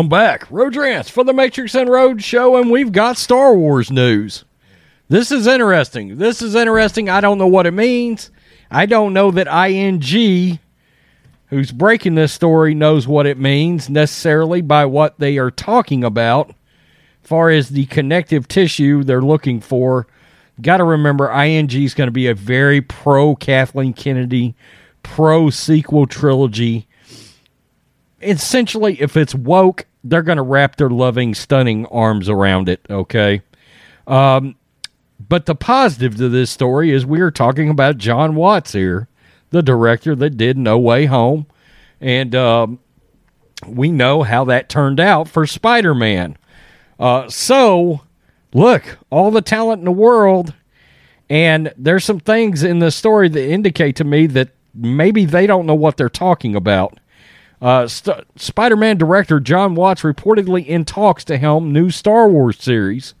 I'm back. Road Rants for the Matrix and Road show, and we've got Star Wars news. This is interesting. This is interesting. I don't know what it means. I don't know that IGN, who's breaking this story, knows what it means necessarily by what they are talking about. Far as the connective tissue they're looking for, got to remember IGN is going to be a very pro Kathleen Kennedy, pro sequel trilogy essentially, if it's woke, they're going to wrap their loving, stunning arms around it. Okay. Um, but the positive to this story is we are talking about Jon Watts here, the director that did No Way Home, and um, we know how that turned out for Spider Man. Uh, so, look, all the talent in the world, and there's some things in the story that indicate to me that maybe they don't know what they're talking about. Uh, St- Spider Man director Jon Watts reportedly in talks to helm new Star Wars series.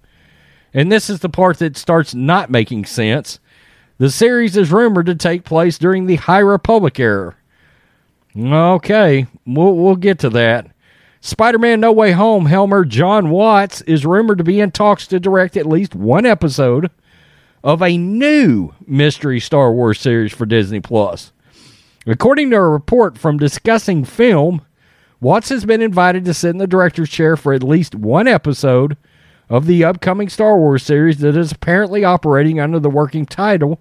And this is the part that starts not making sense. The series is rumored to take place during the High Republic era. Okay, we'll, we'll get to that. Spider Man No Way Home helmer Jon Watts is rumored to be in talks to direct at least one episode of a new mystery Star Wars series for Disney Plus. According to a report from Discussing Film, Watts has been invited to sit in the director's chair for at least one episode of the upcoming Star Wars series that is apparently operating under the working title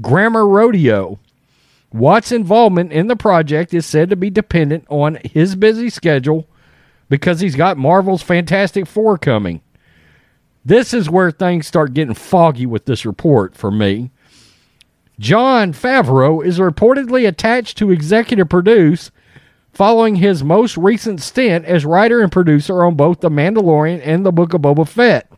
Grammar Rodeo. Watts' involvement in the project is said to be dependent on his busy schedule because he's got Marvel's Fantastic Four coming. This is where things start getting foggy with this report for me. Jon Favreau is reportedly attached to executive produce following his most recent stint as writer and producer on both The Mandalorian and The Book of Boba Fett.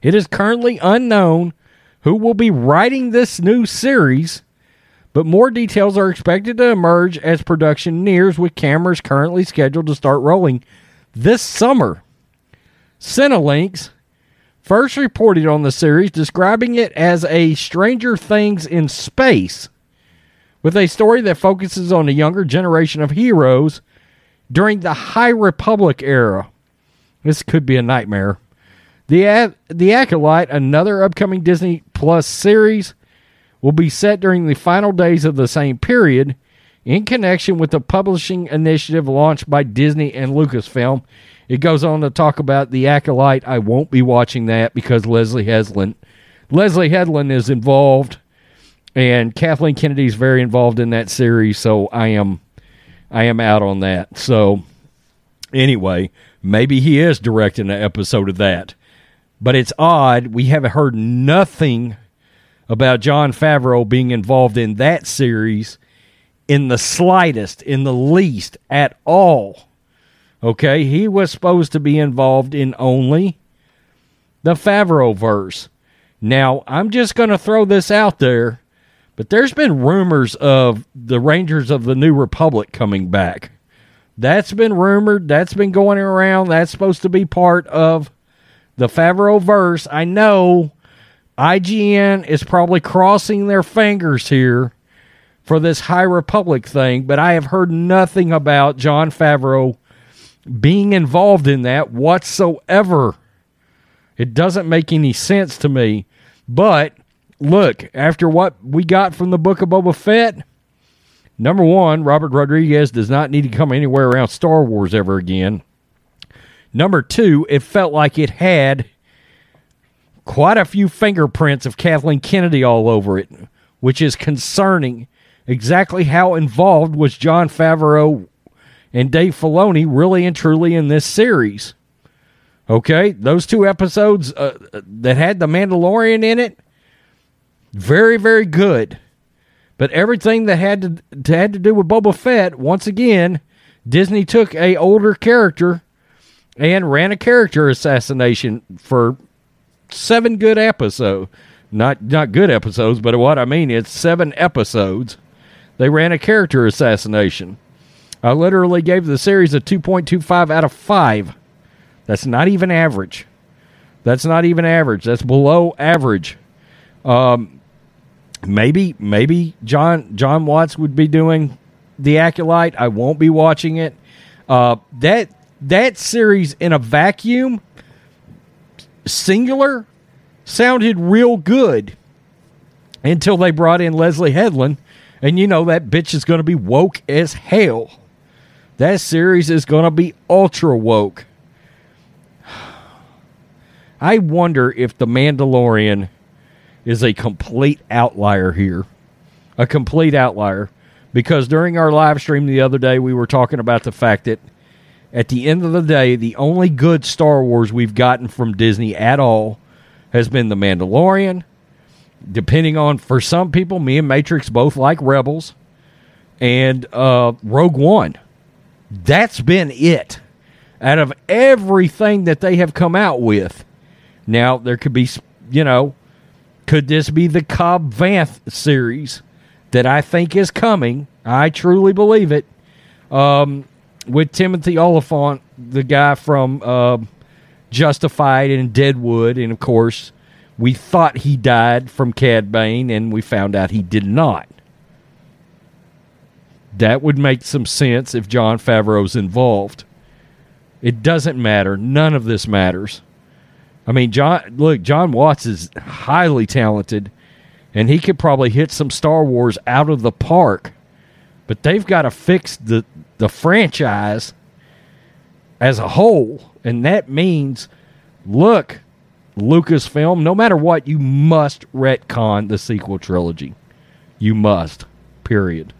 It is currently unknown who will be writing this new series, but more details are expected to emerge as production nears, with cameras currently scheduled to start rolling this summer. Cinelinx first reported on the series, describing it as a Stranger Things in space, with a story that focuses on a younger generation of heroes during the High Republic era. This could be a nightmare. The, the Acolyte, another upcoming Disney Plus series, will be set during the final days of the same period in connection with the publishing initiative launched by Disney and Lucasfilm it goes on to talk about the acolyte. I won't be watching that because Leslie Headland, Leslie Headland is involved, and Kathleen Kennedy is very involved in that series. So I am, I am out on that. So anyway, maybe he is directing an episode of that, but it's odd. We haven't heard nothing about Jon Favreau being involved in that series in the slightest, in the least, at all. Okay, he was supposed to be involved in only the Favreau verse. Now, I'm just going to throw this out there, but there's been rumors of the Rangers of the New Republic coming back. That's been rumored. That's been going around. That's supposed to be part of the Favreau verse. I know IGN is probably crossing their fingers here for this High Republic thing, but I have heard nothing about Jon Favreau being involved in that whatsoever. It doesn't make any sense to me. But look, after what we got from the book of Boba Fett, number one, Robert Rodriguez does not need to come anywhere around Star Wars ever again. Number two, it felt like it had quite a few fingerprints of Kathleen Kennedy all over it, which is concerning. Exactly how involved was Jon Favreau and Dave Filoni really and truly in this series. Okay, those two episodes uh, that had the Mandalorian in it, very very good. But everything that had to, to had to do with Boba Fett, once again, Disney took a older character and ran a character assassination for seven good episodes. Not not good episodes, but what I mean is seven episodes. They ran a character assassination. I literally gave the series a 2.25 out of 5. That's not even average. That's not even average. That's below average. Um, maybe maybe John Jon Watts would be doing the Acolyte. I won't be watching it. Uh, that that series in a vacuum, singular, sounded real good until they brought in Leslie Headland, and you know that bitch is going to be woke as hell. That series is going to be ultra woke. I wonder if The Mandalorian is a complete outlier here. A complete outlier. Because during our live stream the other day, we were talking about the fact that at the end of the day, the only good Star Wars we've gotten from Disney at all has been The Mandalorian. Depending on, for some people, me and Matrix both like Rebels and uh, Rogue One. That's been it. Out of everything that they have come out with. Now, there could be, you know, could this be the Cobb Vanth series that I think is coming? I truly believe it. Um, with Timothy Olyphant, the guy from uh, Justified and Deadwood, and of course, we thought he died from Cad Bane, and we found out he did not. That would make some sense if Jon Favreau's involved. It doesn't matter. None of this matters. I mean, John. Look, Jon Watts is highly talented, and he could probably hit some Star Wars out of the park. But they've got to fix the the franchise as a whole, and that means, look, Lucasfilm. No matter what, you must retcon the sequel trilogy. You must. Period.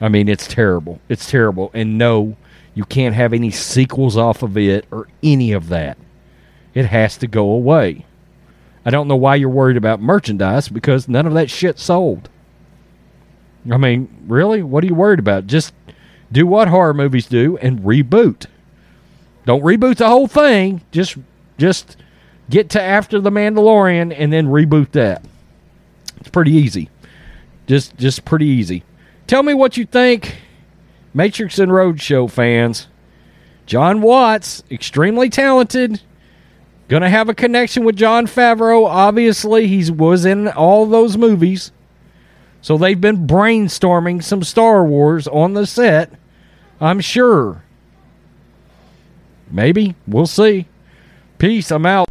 I mean, it's terrible. It's terrible. And no, you can't have any sequels off of it or any of that. It has to go away. I don't know why you're worried about merchandise because none of that shit sold. I mean, really? What are you worried about? Just do what horror movies do and reboot. Don't reboot the whole thing. Just just get to after the Mandalorian and then reboot that. It's pretty easy. Just just pretty easy. Tell me what you think, Matrix and Roadshow fans. Jon Watts, extremely talented, Gonna have a connection with Jon Favreau. Obviously, he was in all those movies. So they've been brainstorming some Star Wars on the set. I'm sure. Maybe. We'll see. Peace. I'm out.